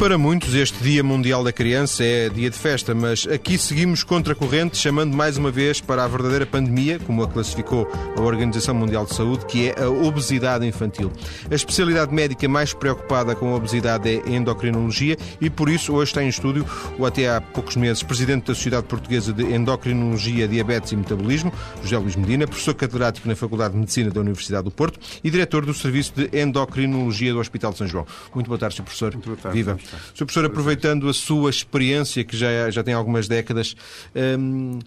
Para muitos, este Dia Mundial da Criança é dia de festa, mas aqui seguimos contra a corrente, chamando mais uma vez para a verdadeira pandemia, como a classificou a Organização Mundial de Saúde, que é a obesidade infantil. A especialidade médica mais preocupada com a obesidade é a endocrinologia e, por isso, hoje está em estúdio o até há poucos meses presidente da Sociedade Portuguesa de Endocrinologia, Diabetes e Metabolismo, José Luís Medina, professor catedrático na Faculdade de Medicina da Universidade do Porto e diretor do Serviço de Endocrinologia do Hospital de São João. Muito boa tarde, Sr. Professor. Muito boa tarde. Viva. Sr. Professor, aproveitando a sua experiência, que já, já tem algumas décadas, hum,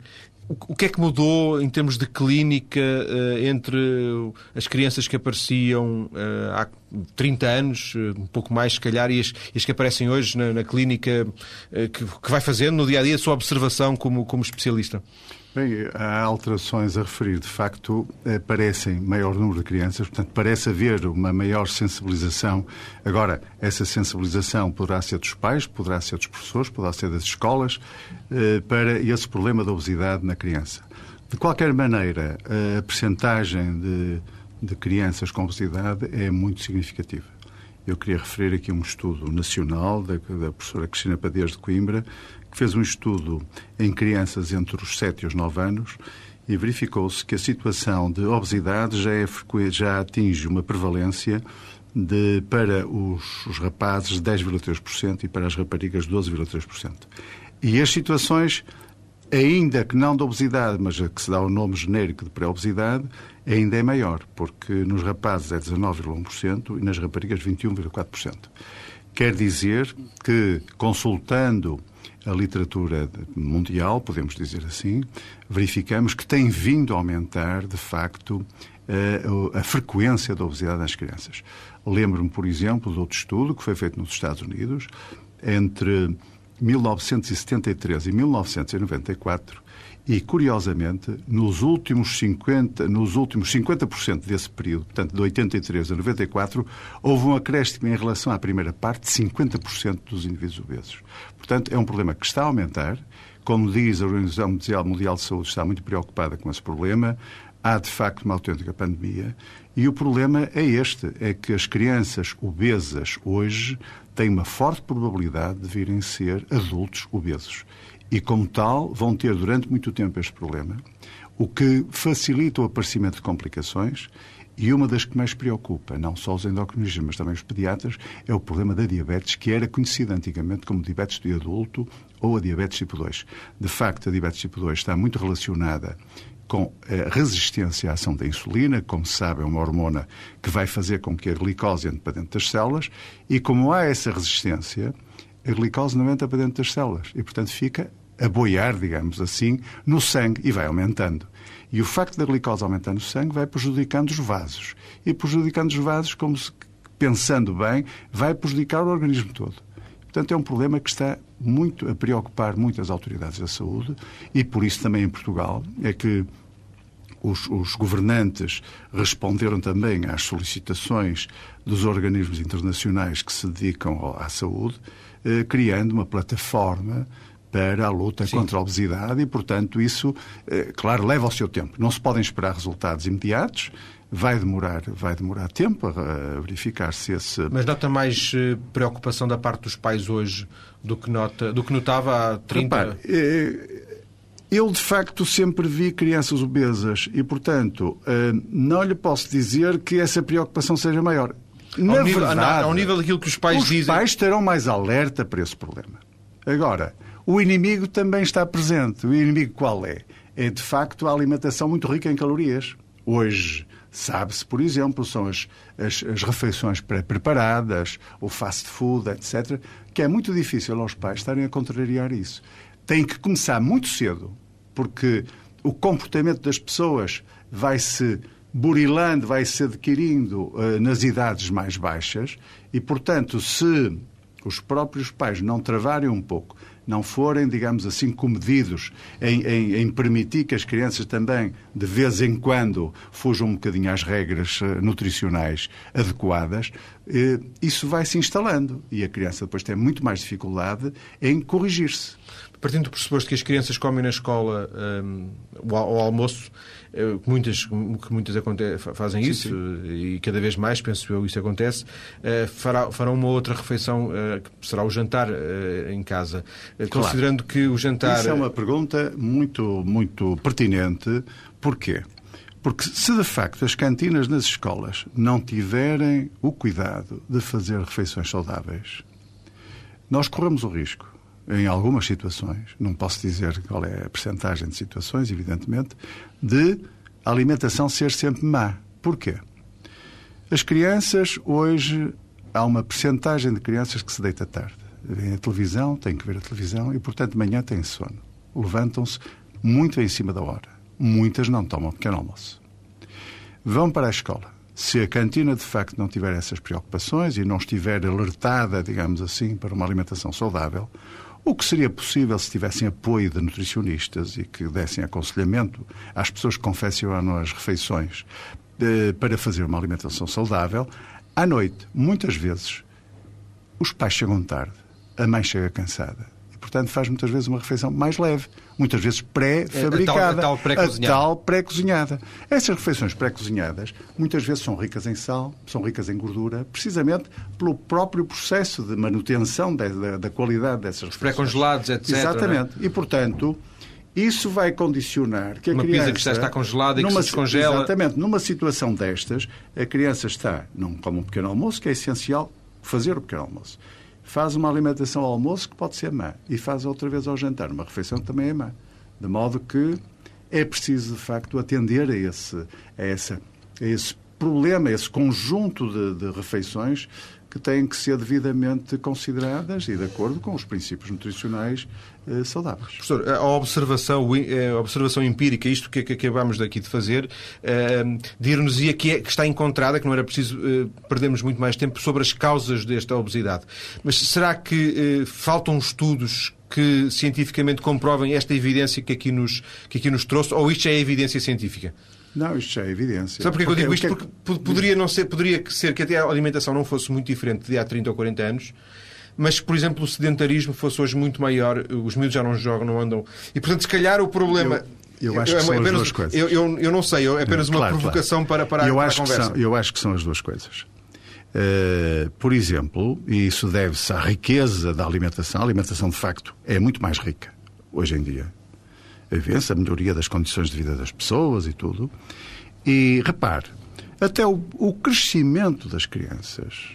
o que é que mudou em termos de clínica uh, entre as crianças que apareciam uh, há 30 anos, uh, um pouco mais se calhar, e as, as que aparecem hoje na, na clínica que, que, vai fazendo no dia a dia a sua observação como, como especialista? Bem, há alterações a referir. De facto, aparecem maior número de crianças, portanto, parece haver uma maior sensibilização. Agora, essa sensibilização poderá ser dos pais, poderá ser dos professores, poderá ser das escolas, para esse problema da obesidade na criança. De qualquer maneira, a percentagem de, de crianças com obesidade é muito significativa. Eu queria referir aqui um estudo nacional da, da professora Cristina Padeiros de Coimbra, que fez um estudo em crianças entre os 7 e os 9 anos e verificou-se que a situação de obesidade já, é, já atinge uma prevalência de, para os, os rapazes 10,3% e para as raparigas 12,3%. E as situações, ainda que não de obesidade, mas a que se dá o nome genérico de pré-obesidade, ainda é maior, porque nos rapazes é 19,1% e nas raparigas 21,4%. Quer dizer que, consultando a literatura mundial, podemos dizer assim, verificamos que tem vindo a aumentar, de facto, a, a frequência da obesidade nas crianças. Lembro-me, por exemplo, de outro estudo que foi feito nos Estados Unidos, entre 1973 e 1994, e, curiosamente, nos últimos 50%, nos últimos 50 desse período, portanto, de 83 a 94, houve um acréscimo em relação à primeira parte de 50% dos indivíduos obesos. Portanto, é um problema que está a aumentar. Como diz a Organização Mundial de Saúde, está muito preocupada com esse problema. Há, de facto, uma autêntica pandemia. E o problema é este: é que as crianças obesas hoje têm uma forte probabilidade de virem ser adultos obesos e, como tal, vão ter durante muito tempo este problema, o que facilita o aparecimento de complicações e uma das que mais preocupa, não só os endocrinologistas, mas também os pediatras, é o problema da diabetes, que era conhecida antigamente como diabetes de adulto ou a diabetes tipo 2. De facto, a diabetes tipo 2 está muito relacionada com a resistência à ação da insulina, como se sabe, é uma hormona que vai fazer com que a glicose entre para dentro das células, e como há essa resistência, a glicose não entra para dentro das células. E, portanto, fica a boiar, digamos assim, no sangue e vai aumentando. E o facto da glicose aumentar no sangue vai prejudicando os vasos. E prejudicando os vasos, como se, pensando bem, vai prejudicar o organismo todo. Portanto, é um problema que está muito a preocupar muitas autoridades da saúde e por isso também em Portugal é que os, os, governantes responderam também às solicitações dos organismos internacionais que se dedicam à saúde, eh, criando uma plataforma para a luta Sim. contra a obesidade e, portanto, isso, eh, claro, leva ao seu tempo. Não se podem esperar resultados imediatos. Vai demorar, vai demorar tempo a verificar se esse. Mas nota mais eh, preocupação da parte dos pais hoje do que, nota, do que notava há 30 anos? Eu, de facto, sempre vi crianças obesas e, portanto, não lhe posso dizer que essa preocupação seja maior. Na ao, nível, verdade, ao nível daquilo que os pais os dizem. Os pais estarão mais alerta para esse problema. Agora, o inimigo também está presente. O inimigo qual é? É, de facto, a alimentação muito rica em calorias. Hoje, sabe-se, por exemplo, são as, as, as refeições pré-preparadas, o fast food, etc., que é muito difícil aos pais estarem a contrariar isso. Tem que começar muito cedo, porque o comportamento das pessoas vai-se burilando, vai-se adquirindo uh, nas idades mais baixas e, portanto, se os próprios pais não travarem um pouco não forem, digamos assim, comedidos em, em, em, permitir que as crianças também, de vez em quando, fujam um bocadinho às regras eh, nutricionais adequadas, isso vai se instalando e a criança depois tem muito mais dificuldade em corrigir-se. partindo do pressuposto que as crianças comem na escola um, ao almoço, eh, muitas, que muitas fazem isso sim, sim. e cada vez mais, penso eu, isso acontece, uh, fará, farão uma outra refeição, uh, que será o jantar uh, em casa. Claro. Considerando que o jantar. Isso é uma pergunta muito, muito pertinente. Porquê? Porque se de facto as cantinas nas escolas não tiverem o cuidado de fazer refeições saudáveis, nós corremos o risco, em algumas situações, não posso dizer qual é a percentagem de situações, evidentemente, de a alimentação ser sempre má. Porquê? As crianças, hoje, há uma percentagem de crianças que se deita tarde. Vêm a televisão, têm que ver a televisão e, portanto, de manhã têm sono. Levantam-se muito em cima da hora muitas não tomam pequeno almoço. Vão para a escola. Se a cantina de facto não tiver essas preocupações e não estiver alertada, digamos assim, para uma alimentação saudável, o que seria possível se tivessem apoio de nutricionistas e que dessem aconselhamento às pessoas que confeccionam as refeições eh, para fazer uma alimentação saudável, à noite, muitas vezes, os pais chegam tarde, a mãe chega cansada portanto faz muitas vezes uma refeição mais leve, muitas vezes pré-fabricada, a tal, tal pré-cozinhada. Essas refeições pré-cozinhadas muitas vezes são ricas em sal, são ricas em gordura, precisamente pelo próprio processo de manutenção da, da, da qualidade dessas refeições. Pré-congelados, etc. É? Exatamente. E, portanto, isso vai condicionar que a uma criança... Uma pizza que já está congelada e que se descongela... Exatamente. Numa situação destas, a criança está, não como um pequeno almoço, que é essencial fazer o pequeno almoço faz uma alimentação ao almoço que pode ser má e faz outra vez ao jantar, uma refeição que também é má. De modo que é preciso, de facto, atender a esse, a essa, a esse problema, esse conjunto de, de refeições que têm que ser devidamente consideradas e de acordo com os princípios nutricionais eh, saudáveis. Professor, a observação, a observação empírica, isto que, que acabamos daqui de fazer, eh, dir-nos-ia que, é, que está encontrada, que não era preciso eh, perdermos muito mais tempo sobre as causas desta obesidade. Mas será que eh, faltam estudos que cientificamente comprovem esta evidência que aqui nos, que aqui nos trouxe, ou isto é evidência científica? Não, isto já é evidência. Sabe porquê que eu digo isto? É Porque poderia, não ser, poderia ser que até a alimentação não fosse muito diferente de há 30 ou 40 anos, mas que, por exemplo, o sedentarismo fosse hoje muito maior, os miúdos já não jogam, não andam. E, portanto, se calhar o problema. Eu, eu acho que são apenas, as duas coisas. Eu, eu, eu, não sei, é apenas uma claro, provocação claro. para, para, eu para acho a conversa. Que são, eu acho que são as duas coisas. Uh, por exemplo, e isso deve-se à riqueza da alimentação, a alimentação de facto é muito mais rica hoje em dia. A melhoria das condições de vida das pessoas e tudo. E repare, até o, o crescimento das crianças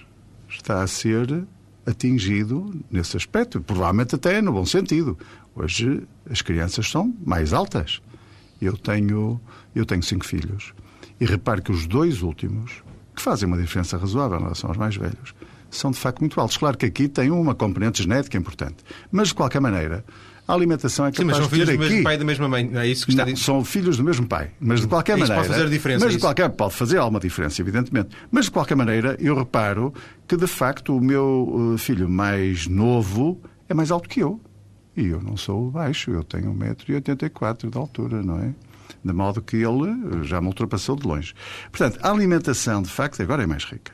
está a ser atingido nesse aspecto, provavelmente até no bom sentido. Hoje as crianças são mais altas. Eu tenho, eu tenho cinco filhos. E repare que os dois últimos, que fazem uma diferença razoável em relação aos mais velhos, são de facto muito altos. Claro que aqui tem uma componente genética importante. Mas, de qualquer maneira, a alimentação é capaz Sim, mas são filhos do mesmo pai e da mesma mãe, é isso que está não, São filhos do mesmo pai, mas de qualquer isso maneira... pode fazer diferença. Mas de qualquer... Pode fazer alguma diferença, evidentemente. Mas de qualquer maneira, eu reparo que de facto o meu uh, filho mais novo é mais alto que eu. E eu não sou baixo, eu tenho 1,84m de altura, não é? De modo que ele já me ultrapassou de longe. Portanto, a alimentação, de facto, agora é mais rica.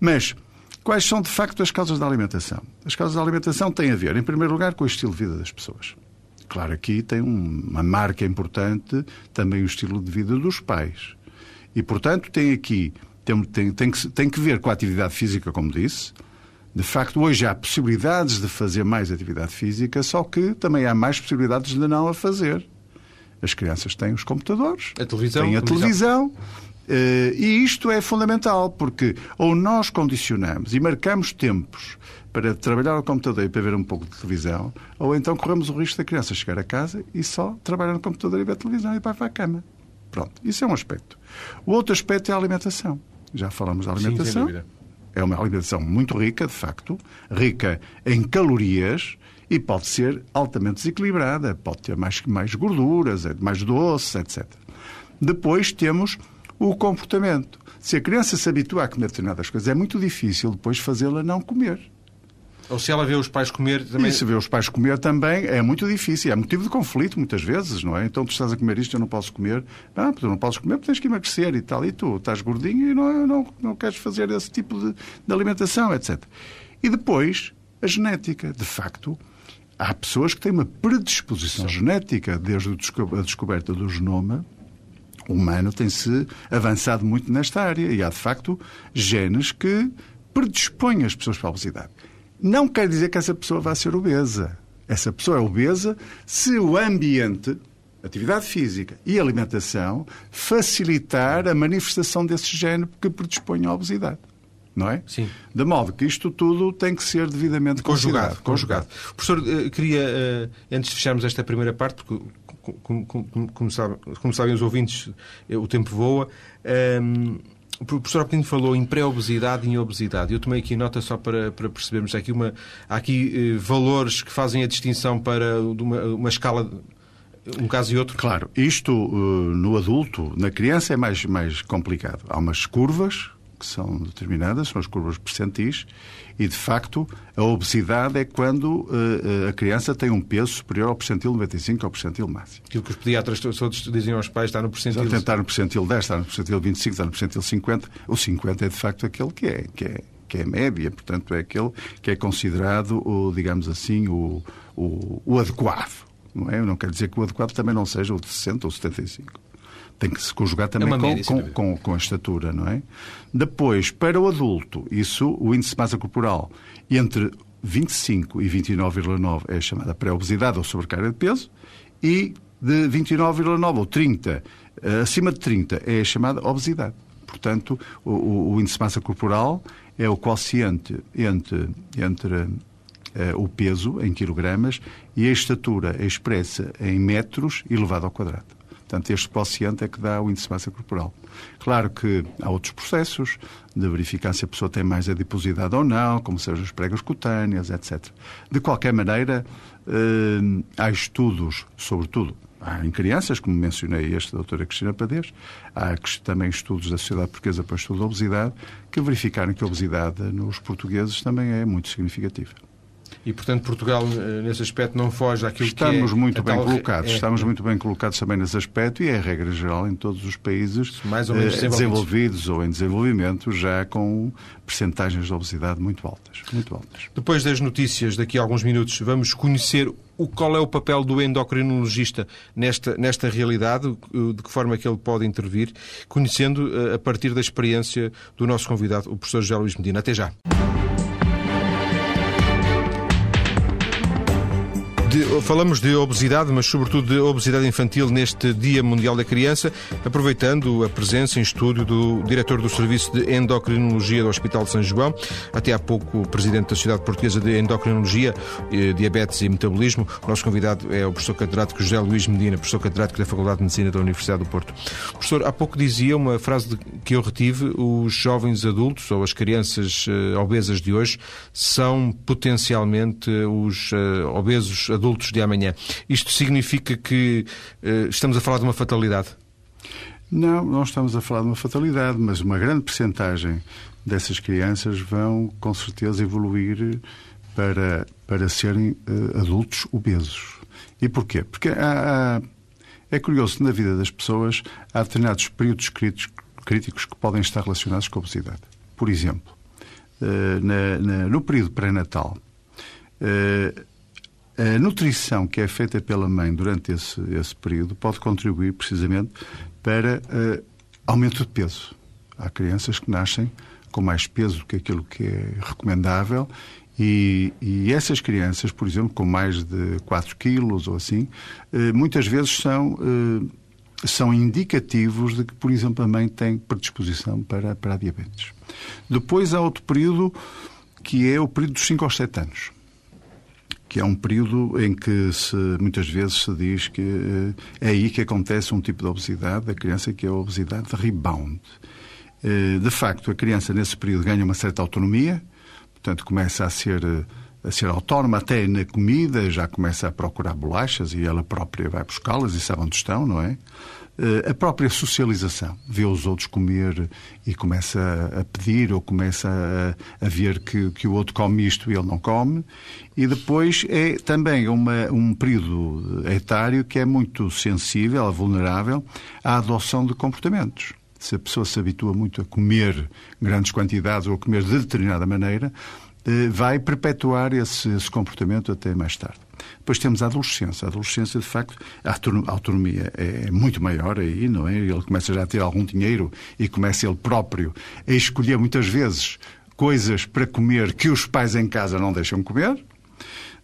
Mas Quais são, de facto, as causas da alimentação? As causas da alimentação têm a ver, em primeiro lugar, com o estilo de vida das pessoas. Claro, aqui tem uma marca importante também o estilo de vida dos pais. E, portanto, tem aqui, tem, tem, tem, que, tem que ver com a atividade física, como disse. De facto, hoje há possibilidades de fazer mais atividade física, só que também há mais possibilidades de não a fazer. As crianças têm os computadores, a televisão, têm a televisão, televisão e isto é fundamental, porque ou nós condicionamos e marcamos tempos para trabalhar ao computador e para ver um pouco de televisão, ou então corremos o risco da criança chegar a casa e só trabalhar no computador e ver televisão e vai para a cama. Pronto, isso é um aspecto. O outro aspecto é a alimentação. Já falamos da alimentação. Sim, é uma alimentação muito rica, de facto, rica em calorias e pode ser altamente desequilibrada, pode ter mais, mais gorduras, mais doce, etc. Depois temos o comportamento. Se a criança se habitua a comer determinadas coisas, é muito difícil depois fazê-la não comer. Ou se ela vê os pais comer também. E se vê os pais comer também é muito difícil. É motivo de conflito muitas vezes, não é? Então tu estás a comer isto, eu não posso comer. Não, tu não podes comer porque tens que emagrecer e tal. E tu estás gordinho e não, não, não queres fazer esse tipo de, de alimentação, etc. E depois, a genética. De facto, há pessoas que têm uma predisposição Sim. genética desde a descoberta do genoma humano tem-se avançado muito nesta área e há, de facto, genes que predispõem as pessoas para a obesidade. Não quer dizer que essa pessoa vá ser obesa. Essa pessoa é obesa se o ambiente, atividade física e alimentação facilitar a manifestação desse gene que predispõe à obesidade não é? Sim. De modo que isto tudo tem que ser devidamente conjugado. Conjugado. Professor, eh, queria, eh, antes de fecharmos esta primeira parte, porque, como, como, sabem, como sabem os ouvintes, eh, o tempo voa. Um, ehm, o professor Alpino falou em pré-obesidade e em obesidade. Eu tomei aqui nota só para, para percebermos. Há aqui, uma, há aqui eh, valores que fazem a distinção para uma, uma escala um caso e outro? Claro, isto no adulto, na criança é mais, mais complicado. Há umas curvas que são determinadas, são as curvas percentis, e de facto a obesidade é quando uh, a criança tem um peso superior ao percentil 95 ao percentil máximo. Aquilo que os pediatras todos dizem aos pais está no percentil. Está tentar no percentil 10, está no percentil 25, está no percentil 50. O 50 é de facto aquele que é, que é, que é média, portanto é aquele que é considerado, o, digamos assim, o, o, o adequado. Não, é? não quer dizer que o adequado também não seja o de 60 ou 75 tem que se conjugar também é com, com, com, com, a estatura, não é? Depois, para o adulto, isso, o índice de massa corporal entre 25 e 29,9 é a chamada pré-obesidade ou sobrecarga de peso, e de 29,9 ou 30, eh, acima de 30, é a chamada obesidade. Portanto, o, o índice de massa corporal é o quociente entre, entre uh, o peso em quilogramas e a estatura expressa em metros elevado ao quadrado. Portanto, este quociente é que dá o índice de massa corporal. Claro que há outros processos de verificar se a pessoa tem mais adiposidade ou não, como sejam as pregas cutâneas, etc. De qualquer maneira, eh, há estudos, sobretudo Há em crianças, como mencionei este da doutora Cristina Padez, há também estudos da Sociedade Portuguesa para o Estudo da Obesidade que verificaram que a obesidade nos portugueses também é muito significativa e, portanto, Portugal, eh, nesse aspecto, não foge àquilo estamos que é muito bem colocados. É, Estamos muito bem colocados também nesse aspecto e é a regra geral em todos os países mais ou menos eh, desenvolvidos ou em desenvolvimento, já com percentagens de obesidade muito altas, muito altas. Depois das notícias, daqui a alguns minutos, vamos conhecer o, qual é o papel do endocrinologista nesta, nesta realidade, de que forma é que ele pode intervir, conhecendo eh, a partir da experiência do nosso convidado, o professor José Luís Medina. Até já. De, falamos de obesidade, mas sobretudo de obesidade infantil neste Dia Mundial da Criança, aproveitando a presença em estúdio do diretor do Serviço de Endocrinologia do Hospital de São João, até há pouco presidente da Sociedade Portuguesa de Endocrinologia, eh, Diabetes e Metabolismo. O nosso convidado é o professor catedrático José Luís Medina, professor catedrático da Faculdade de Medicina da Universidade do Porto. Professor, há pouco dizia uma frase de, que eu retive: os jovens adultos ou as crianças uh, obesas de hoje são potencialmente os uh, obesos adultos adultos de amanhã. Isto significa que uh, estamos a falar de uma fatalidade? Não, não estamos a falar de uma fatalidade, mas uma grande percentagem dessas crianças vão, com certeza, evoluir para, para serem uh, adultos obesos. E porquê? Porque há, há, é curioso na vida das pessoas há determinados períodos críticos, críticos que podem estar relacionados com a obesidade. Por exemplo, uh, na, na, no período pré-natal, uh, a nutrição que é feita pela mãe durante esse, esse período pode contribuir precisamente para uh, aumento de peso. Há crianças que nascem com mais peso do que aquilo que é recomendável e, e, essas crianças, por exemplo, com mais de 4 quilos ou assim, uh, muitas vezes são, uh, são indicativos de que, por exemplo, a mãe tem predisposição para, para diabetes. Depois há outro período que é o período dos 5 aos 7 anos que é um período em que se, muitas vezes se diz que eh, é aí que acontece um tipo de obesidade da criança que é a obesidade de rebound. Eh, de facto, a criança nesse período ganha uma certa autonomia, portanto começa a ser a ser autónoma até na comida, já começa a procurar bolachas e ela própria vai buscá-las e sabe onde estão, não é? Eh, a própria socialização. Vê os outros comer e começa a pedir ou começa a, a ver que, que, o outro come isto e ele não come. E depois é também uma, um período etário que é muito sensível, vulnerável à adoção de comportamentos. Se a pessoa se habitua muito a comer grandes quantidades ou a comer de determinada maneira, vai perpetuar esse, esse comportamento até mais tarde. Depois temos a adolescência. A adolescência, de facto, a autonomia é muito maior aí, não é? Ele começa já a ter algum dinheiro e começa ele próprio a escolher muitas vezes coisas para comer que os pais em casa não deixam comer.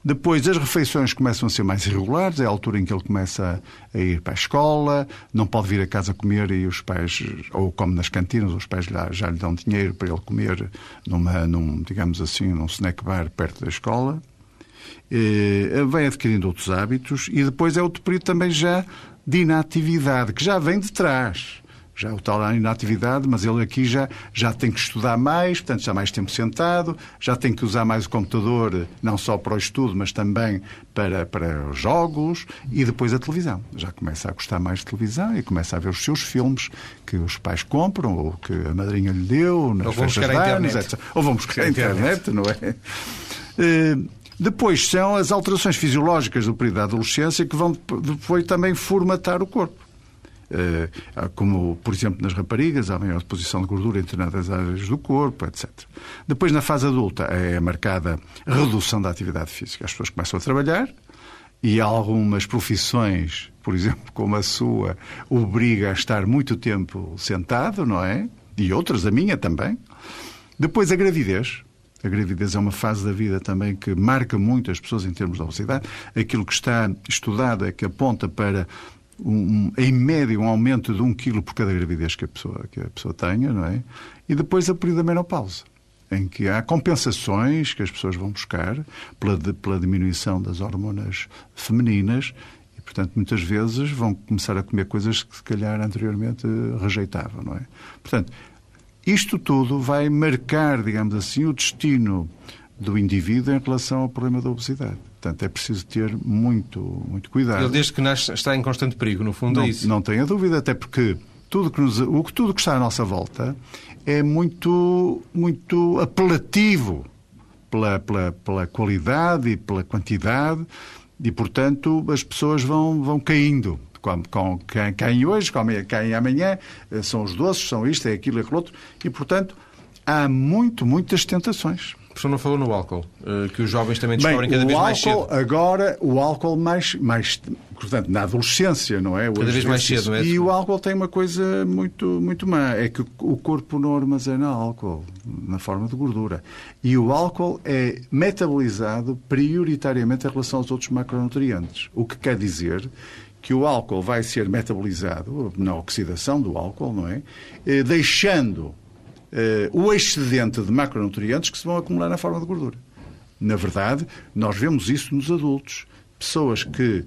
Depois as refeições começam a ser mais irregulares, é a altura em que ele começa a ir para a escola, não pode vir a casa comer e os pais, ou come nas cantinas, os pais já, já lhe dão dinheiro para ele comer numa, num, digamos assim, num snack bar perto da escola. E, eh, adquirindo outros hábitos e depois é outro período também já de inatividade, que já vem de trás já o tal inatividade, mas ele aqui já, já tem que estudar mais, portanto, já mais tempo sentado, já tem que usar mais o computador, não só para o estudo, mas também para, para os jogos e depois a televisão. Já começa a gostar mais de televisão e começa a ver os seus filmes que os pais compram ou que a madrinha lhe deu nas festas de anos, etc. Ou vão buscar a internet, não é? Uh, depois são as alterações fisiológicas do período da adolescência que vão depois também formatar o corpo. Eh, como, por exemplo, nas raparigas, há maior deposição de gordura em determinadas áreas do corpo, etc. Depois, na fase adulta, é marcada a redução da atividade física. As pessoas começam a trabalhar e algumas profissões, por exemplo, como a sua, obriga a estar muito tempo sentado, não é? E outras, a minha também. Depois, a gravidez. A gravidez é uma fase da vida também que marca muito as pessoas em termos de obesidade. Aquilo que está estudado é que aponta para um, em média, um aumento de um quilo por cada gravidez que a pessoa, que a pessoa tenha, não é? E depois a período da menopausa, em que há compensações que as pessoas vão buscar pela, pela diminuição das hormonas femininas e, portanto, muitas vezes vão começar a comer coisas que, se calhar, anteriormente rejeitavam, não é? Portanto, isto tudo vai marcar, digamos assim, o destino do indivíduo em relação ao problema da obesidade. Portanto, é preciso ter muito, muito cuidado. Ele, desde que nasce, está em constante perigo, no fundo, não, é isso? Não tenha dúvida, até porque tudo que nos, o tudo que está à nossa volta é muito, muito apelativo pela, pela, pela qualidade e pela quantidade e, portanto, as pessoas vão, vão caindo. Com, com, caem hoje, caem amanhã, são os doces, são isto, é aquilo, é aquilo outro, e, portanto, há muito, muitas tentações professor não falou no álcool, eh, que os jovens também descobrem Bem, cada vez mais cedo. Agora, o álcool mais, mais portanto, na adolescência, não é? O cada vez mais cedo, é? E o álcool tem uma coisa muito, muito má, é que o corpo não armazena álcool na forma de gordura. E o álcool é metabolizado prioritariamente em relação aos outros macronutrientes. O que quer dizer que o álcool vai ser metabolizado na oxidação do álcool, não é? Eh, deixando o excedente de macronutrientes que se vão acumular na forma de gordura. Na verdade, nós vemos isso nos adultos. Pessoas que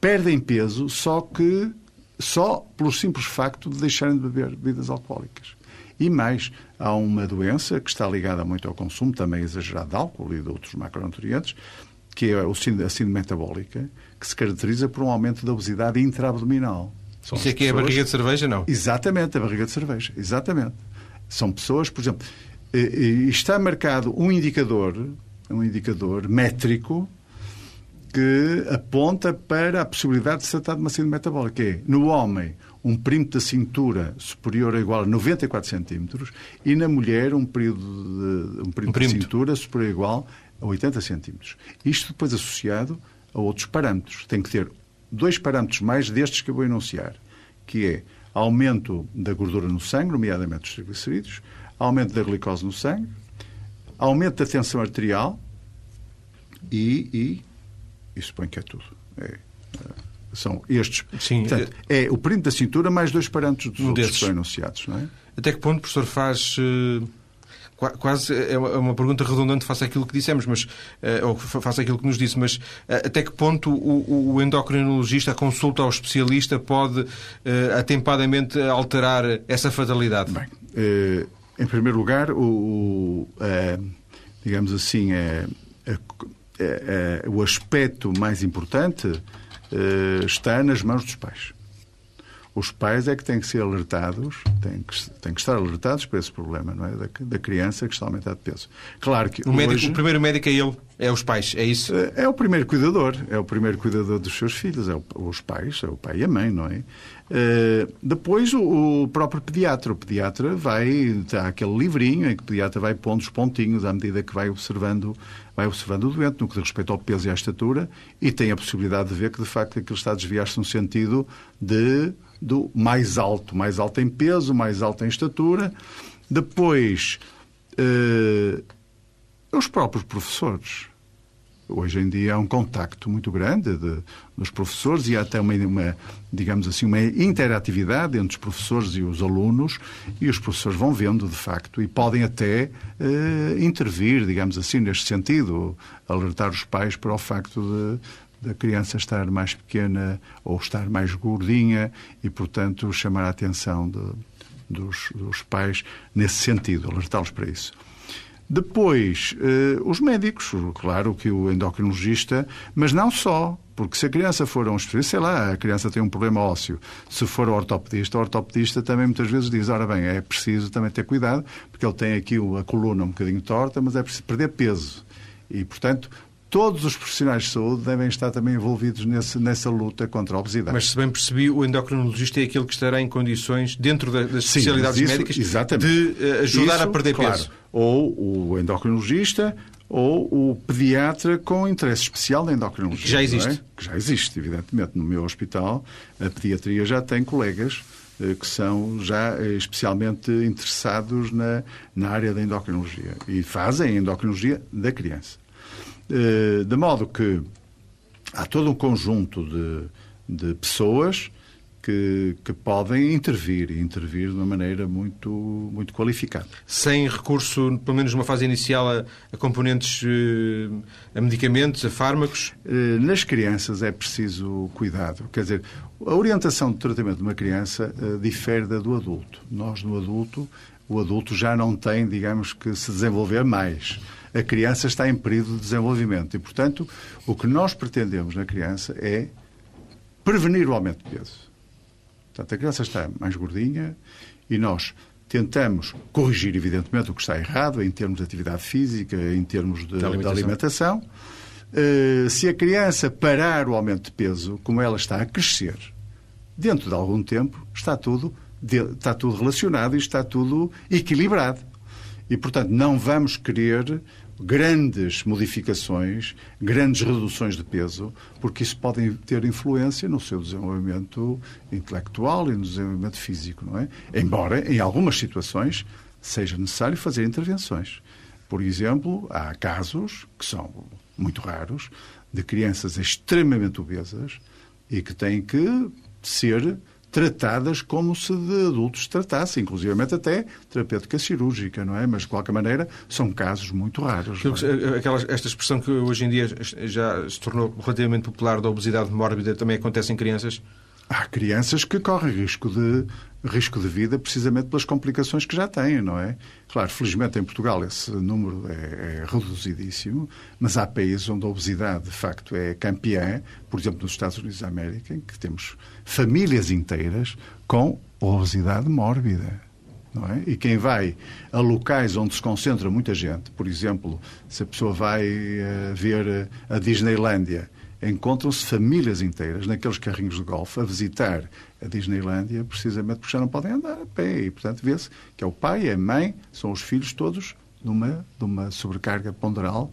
perdem peso só que só pelo simples facto de deixarem de beber bebidas alcoólicas. E mais, há uma doença que está ligada muito ao consumo também exagerado de álcool e de outros macronutrientes, que é a síndrome metabólica, que se caracteriza por um aumento da obesidade intraabdominal. São Isso aqui é pessoas... a barriga de cerveja, não? Exatamente, a barriga de cerveja. Exatamente. São pessoas, por exemplo, está marcado um indicador, um indicador métrico que aponta para a possibilidade de se tratar de uma síndrome metabólica, é, no homem, um perímetro da cintura superior ou igual a 94 centímetros e na mulher um período de, um perímetro, um de cintura superior ou igual a 80 centímetros. Isto depois associado a outros parâmetros. Tem que ter dois parâmetros mais destes que eu vou enunciar, que é aumento da gordura no sangue, nomeadamente os triglicerídeos, aumento da glicose no sangue, aumento da tensão arterial e, e, e suponho que é tudo. É, é são estes. Sim, Portanto, é o perímetro da cintura mais dois parâmetros dos um outros desses. que são enunciados. Não é? Até que ponto, professor, faz. Uh quase é, é uma pergunta redundante face àquilo que dissemos, mas, eh, ou face àquilo que nos disse, mas eh, até que ponto o, endocrinologista, a consulta ao especialista, pode eh, atempadamente alterar essa fatalidade? Bem, em primeiro lugar, o, digamos assim, é, é, o aspecto mais importante está nas mãos dos pais. Os pais é que têm que ser alertados, têm que, têm que estar alertados para esse problema, não é? Da, da criança que está a aumentar de peso. Claro que o, médico, hoje, o primeiro médico é ele, é os pais, é isso? É, é o primeiro cuidador, é o primeiro cuidador dos seus filhos, é o, os pais, é o pai e a mãe, não é? Uh, depois o, o, próprio pediatra. O pediatra vai, há aquele livrinho em que o pediatra vai pondo os pontinhos à medida que vai observando, vai observando o doente, no que diz respeito ao peso e à estatura, e tem a possibilidade de ver que, de facto, aquilo está a desviar-se no sentido de, do mais alto, mais alto em peso, mais alto em estatura. Depois, uh, os próprios professores hoje em dia há um contacto muito grande de, dos professores e há até uma, uma, digamos assim, uma interatividade entre os professores e os alunos e os professores vão vendo, de facto, e podem até eh, intervir, digamos assim, neste sentido, alertar os pais para o facto de da criança estar mais pequena ou estar mais gordinha e, portanto, chamar a atenção de, dos, dos pais nesse sentido, alertá-los para isso. Depois, eh, os médicos, claro que o endocrinologista, mas não só, porque se a criança for a um especialista, sei lá, a criança tem um problema ósseo, se for ao ortopedista, o ortopedista também muitas vezes diz, ora bem, é preciso também ter cuidado, porque ele tem aqui a coluna um bocadinho torta, mas é preciso perder peso. E, portanto, todos os profissionais de saúde devem estar também envolvidos nesse, nessa luta contra a obesidade. Mas, se bem percebi, o endocrinologista é aquele que estará em condições, dentro das Sim, especialidades isso, médicas, exatamente. de uh, ajudar isso, a perder claro, peso. Ou o endocrinologista ou o pediatra com interesse especial na endocrinologia. Que já existe. É? Que já existe, evidentemente. No meu hospital, a pediatria já tem colegas eh, que são já eh, especialmente interessados na, na área da endocrinologia e fazem a endocrinologia da criança. Eh, de modo que há todo um conjunto de, de pessoas que, que, podem intervir e intervir de uma maneira muito, muito qualificada. Sem recurso, pelo menos numa fase inicial, a, a componentes, eh, a medicamentos, a fármacos? Eh, nas crianças é preciso cuidado. Quer dizer, a orientação de tratamento de uma criança difere da do adulto. Nós, no adulto, o adulto já não tem, digamos, que se desenvolver mais a criança está em período de desenvolvimento. E, portanto, o que nós pretendemos na criança é prevenir o aumento de peso. Portanto, a criança está mais gordinha e nós tentamos corrigir, evidentemente, o que está errado em termos de atividade física, em termos de, de alimentação. De alimentação. Uh, se a criança parar o aumento de peso, como ela está a crescer, dentro de algum tempo, está tudo, está tudo relacionado e está tudo equilibrado. E, portanto, não vamos querer grandes modificações, grandes reduções de peso, porque isso pode ter influência no seu desenvolvimento intelectual e no desenvolvimento físico, não é? Embora, em algumas situações, seja necessário fazer intervenções. Por exemplo, há casos, que são muito raros, de crianças extremamente obesas e que têm que ser tratadas como se de adultos tratassem, inclusive até terapêutica cirúrgica, não é? Mas, de qualquer maneira, são casos muito raros. É? Aquela, esta expressão que hoje em dia já se tornou relativamente popular da obesidade mórbida também acontece em crianças? Há crianças que correm risco de, risco de vida precisamente pelas complicações que já têm, não é? Claro, felizmente em Portugal esse número é, é reduzidíssimo, mas há países onde a obesidade de facto é campeã, por exemplo nos Estados Unidos da América, em que temos famílias inteiras com obesidade mórbida. Não é? E quem vai a locais onde se concentra muita gente, por exemplo, se a pessoa vai uh, ver a Disneylândia encontram-se famílias inteiras naqueles carrinhos de golfe a visitar a Disneylândia precisamente porque já não podem andar a pé. E, portanto, vê-se que é o pai, a mãe, são os filhos todos numa, numa sobrecarga ponderal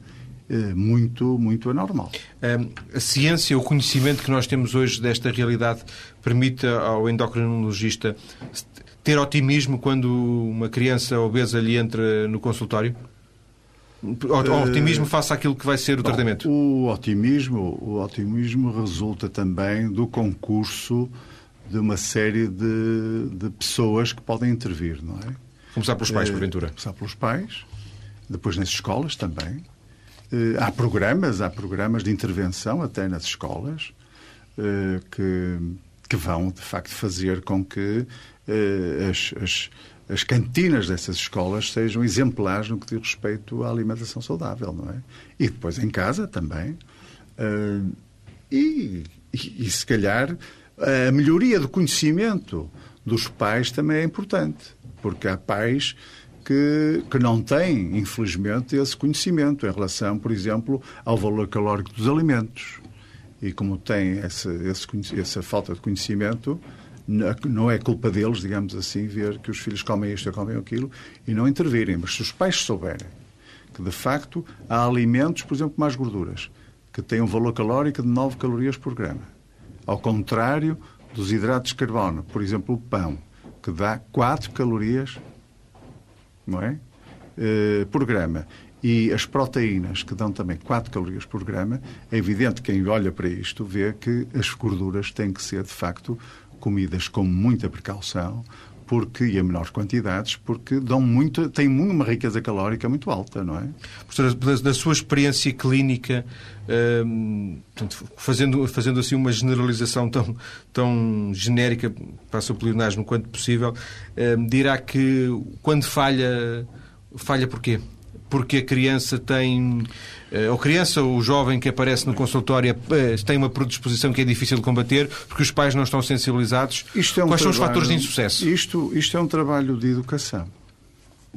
eh, muito, muito anormal. A ciência, o conhecimento que nós temos hoje desta realidade permite ao endocrinologista ter otimismo quando uma criança obesa lhe entra no consultório? O otimismo uh, face àquilo que vai ser o bom, tratamento? O otimismo, o otimismo resulta também do concurso de uma série de, de pessoas que podem intervir, não é? Começar pelos pais, uh, porventura. Começar pelos pais, depois nas escolas também. Uh, há programas, há programas de intervenção até nas escolas que, que vão, de facto, fazer com que as, as as cantinas dessas escolas sejam exemplares no que diz respeito à alimentação saudável, não é? E depois em casa também. Uh, e, e, e, se calhar a melhoria do conhecimento dos pais também é importante, porque há pais que, que não têm, infelizmente, esse conhecimento em relação, por exemplo, ao valor calórico dos alimentos. E como têm essa, esse, essa falta de conhecimento, não é culpa deles, digamos assim, ver que os filhos comem isto ou comem aquilo e não intervirem. Mas se os pais souberem que, de facto, há alimentos, por exemplo, mais gorduras, que têm um valor calórico de 9 calorias por grama, ao contrário dos hidratos de carbono, por exemplo, o pão, que dá 4 calorias não é? Uh, por grama e as proteínas, que dão também 4 calorias por grama, é evidente que quem olha para isto vê que as gorduras têm que ser, de facto, comidas com muita precaução, porque, e a menores quantidades, porque dão muito, têm uma riqueza calórica muito alta, não é? Professora, da, sua experiência clínica, hum, fazendo, fazendo assim uma generalização tão, tão genérica, passa o pleonasmo quanto possível, hum, dirá que quando falha, falha porquê? Porque a criança tem, eh, ou criança ou o jovem que aparece no consultório eh, tem uma predisposição que é difícil de combater, porque os pais não estão sensibilizados. É um Quais trabalho, são os fatores de insucesso? Isto, isto é um trabalho de educação.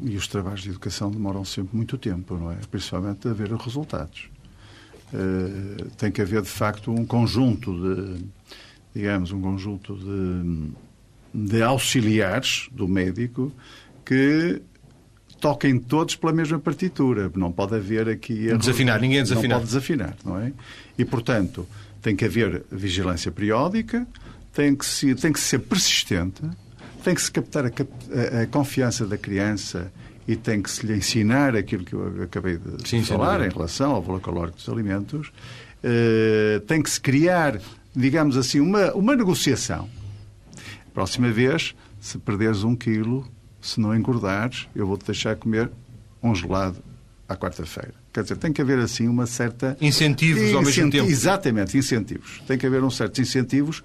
E os trabalhos de educação demoram sempre muito tempo, não é? Principalmente a ver resultados. Uh, tem que haver, de facto, um conjunto de, digamos, um conjunto de, de auxiliares do médico que toquem todos pela mesma partitura. Não pode haver aqui... Desafinar, ninguém desafinar. Não pode desafinar, não é? E, portanto, tem que haver vigilância periódica, tem que, se, tem que ser persistente, tem que se captar a, a, a confiança da criança e tem que se lhe ensinar aquilo que eu acabei de Sim, falar em relação ao valor calórico dos alimentos. Uh, tem que se criar, digamos assim, uma, uma negociação. Próxima vez, se perderes um quilo, se não engordares, eu vou-te deixar comer um gelado à quarta-feira. Quer dizer, tem que haver assim uma certa. Incentivos ao mesmo tempo. Exatamente, incentivos. Tem que haver uns certos incentivos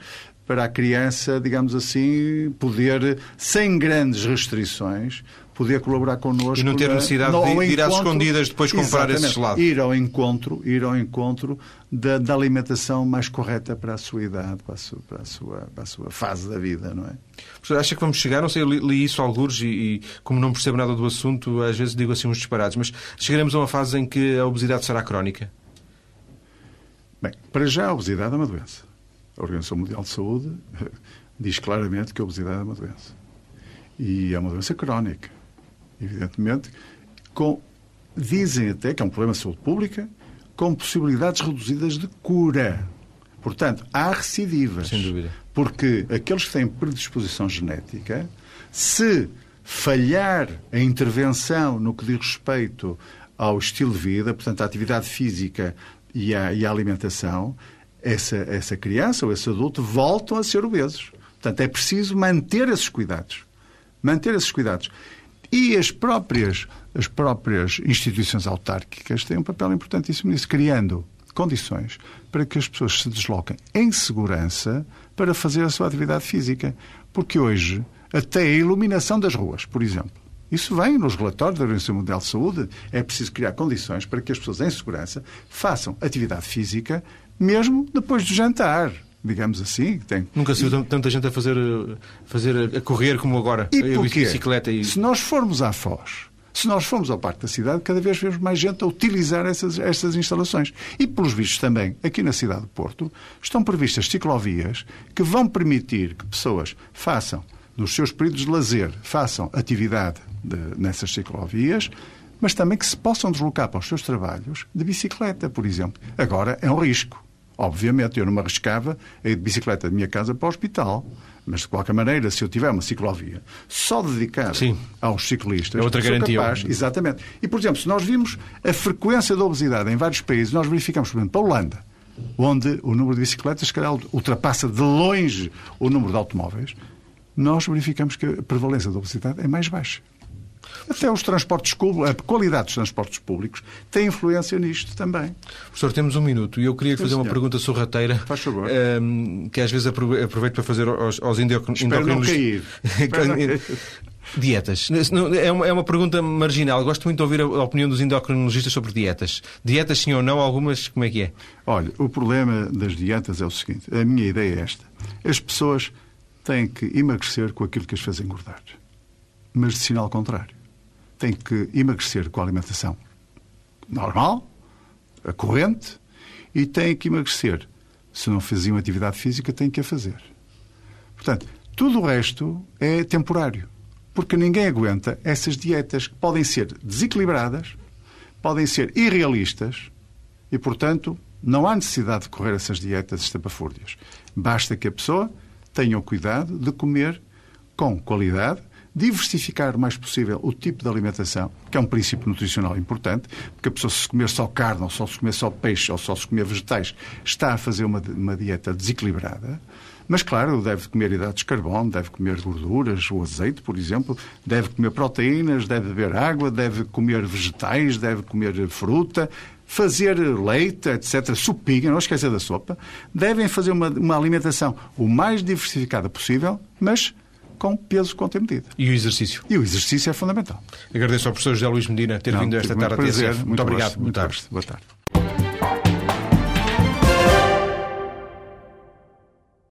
para a criança, digamos assim, poder, sem grandes restrições, poder colaborar connosco. E não ter necessidade de ir às escondidas depois comprar esse gelado. Ir ao encontro, ir ao encontro da, da, alimentação mais correta para a sua idade, para a sua, para a sua, para a sua fase da vida, não é? Professor, acha que vamos chegar, não sei, eu li, li isso alguns e, e, como não percebo nada do assunto, às vezes digo assim uns disparados, mas chegaremos a uma fase em que a obesidade será crónica? Bem, para já a obesidade é uma doença. A Organização Mundial de Saúde diz claramente que a obesidade é uma doença. E é uma doença crónica evidentemente, com, dizem até que é um problema de saúde pública, com possibilidades reduzidas de cura. Portanto, há recidivas. Sem dúvida. Porque aqueles que têm predisposição genética, se falhar a intervenção no que diz respeito ao estilo de vida, portanto, à atividade física e à, e à alimentação, essa, essa criança ou esse adulto voltam a ser obesos. Portanto, é preciso manter esses cuidados. Manter esses cuidados. E as próprias, as próprias instituições autárquicas têm um papel importantíssimo nisso, criando condições para que as pessoas se desloquem em segurança para fazer a sua atividade física. Porque hoje, até a iluminação das ruas, por exemplo, isso vem nos relatórios da Organização Mundial de Saúde. É preciso criar condições para que as pessoas em segurança façam atividade física mesmo depois do jantar digamos assim. Tem... Nunca se viu tanta gente a fazer, fazer a correr como agora, e a bicicleta. E... Se nós formos à Foz, se nós formos ao Parque da Cidade, cada vez vemos mais gente a utilizar essas, instalações. E, pelos vistos também, aqui na cidade de Porto, estão previstas ciclovias que vão permitir que pessoas façam, nos seus períodos de lazer, façam atividade de, nessas ciclovias, mas também que se possam deslocar para os seus trabalhos de bicicleta, por exemplo. Agora é um risco. Obviamente, eu não me arriscava a ir de bicicleta da minha casa para o hospital. Mas, de qualquer maneira, se eu tiver uma ciclovia só dedicada Sim. aos ciclistas... É outra garantia. Capaz, exatamente. E, por exemplo, se nós vimos a frequência da obesidade em vários países, nós verificamos, por exemplo, para a Holanda, onde o número de bicicletas, se calhar, ultrapassa de longe o número de automóveis, nós verificamos que a prevalência da obesidade é mais baixa. Até os transportes a qualidade dos transportes públicos tem influência nisto também. Professor, temos um minuto e eu queria fazer uma pergunta sorrateira. Faz favor. Um, que às vezes aproveito para fazer aos, aos endocrinologistas. Espero não cair. Dietas. É uma, é uma pergunta marginal. Gosto muito de ouvir a opinião dos endocrinologistas sobre dietas. Dietas, sim ou não? Algumas, como é que é? Olha, o problema das dietas é o seguinte. A minha ideia é esta. As pessoas têm que emagrecer com aquilo que as faz engordar. Mas de sinal contrário. Têm que emagrecer com a alimentação normal, a corrente, e têm que emagrecer. Se não faziam atividade física, têm que a fazer. Portanto, tudo o resto é temporário. Porque ninguém aguenta essas dietas que podem ser desequilibradas, podem ser irrealistas e, portanto, não há necessidade de correr essas dietas estapafúrdias. Basta que a pessoa tenha o cuidado de comer com qualidade, diversificar o mais possível o tipo de alimentação, que é um princípio nutricional importante, porque a pessoa se comer só carne, ou só se comer só peixe, ou só se comer vegetais, está a fazer uma, uma dieta desequilibrada. Mas, claro, deve comer hidratos de carbono, deve comer gorduras, o azeite, por exemplo, deve comer proteínas, deve beber água, deve comer vegetais, deve comer fruta, fazer leite, etc., sopinha, não esquecer da sopa. Devem fazer uma, uma alimentação o mais diversificada possível, mas com peso contra medida. E o exercício? E o exercício é fundamental. Agradeço ao professor José Luís Medina ter não, vindo esta tarde prazer. Muito, muito obrigado. Gosto, muito Boa tarde.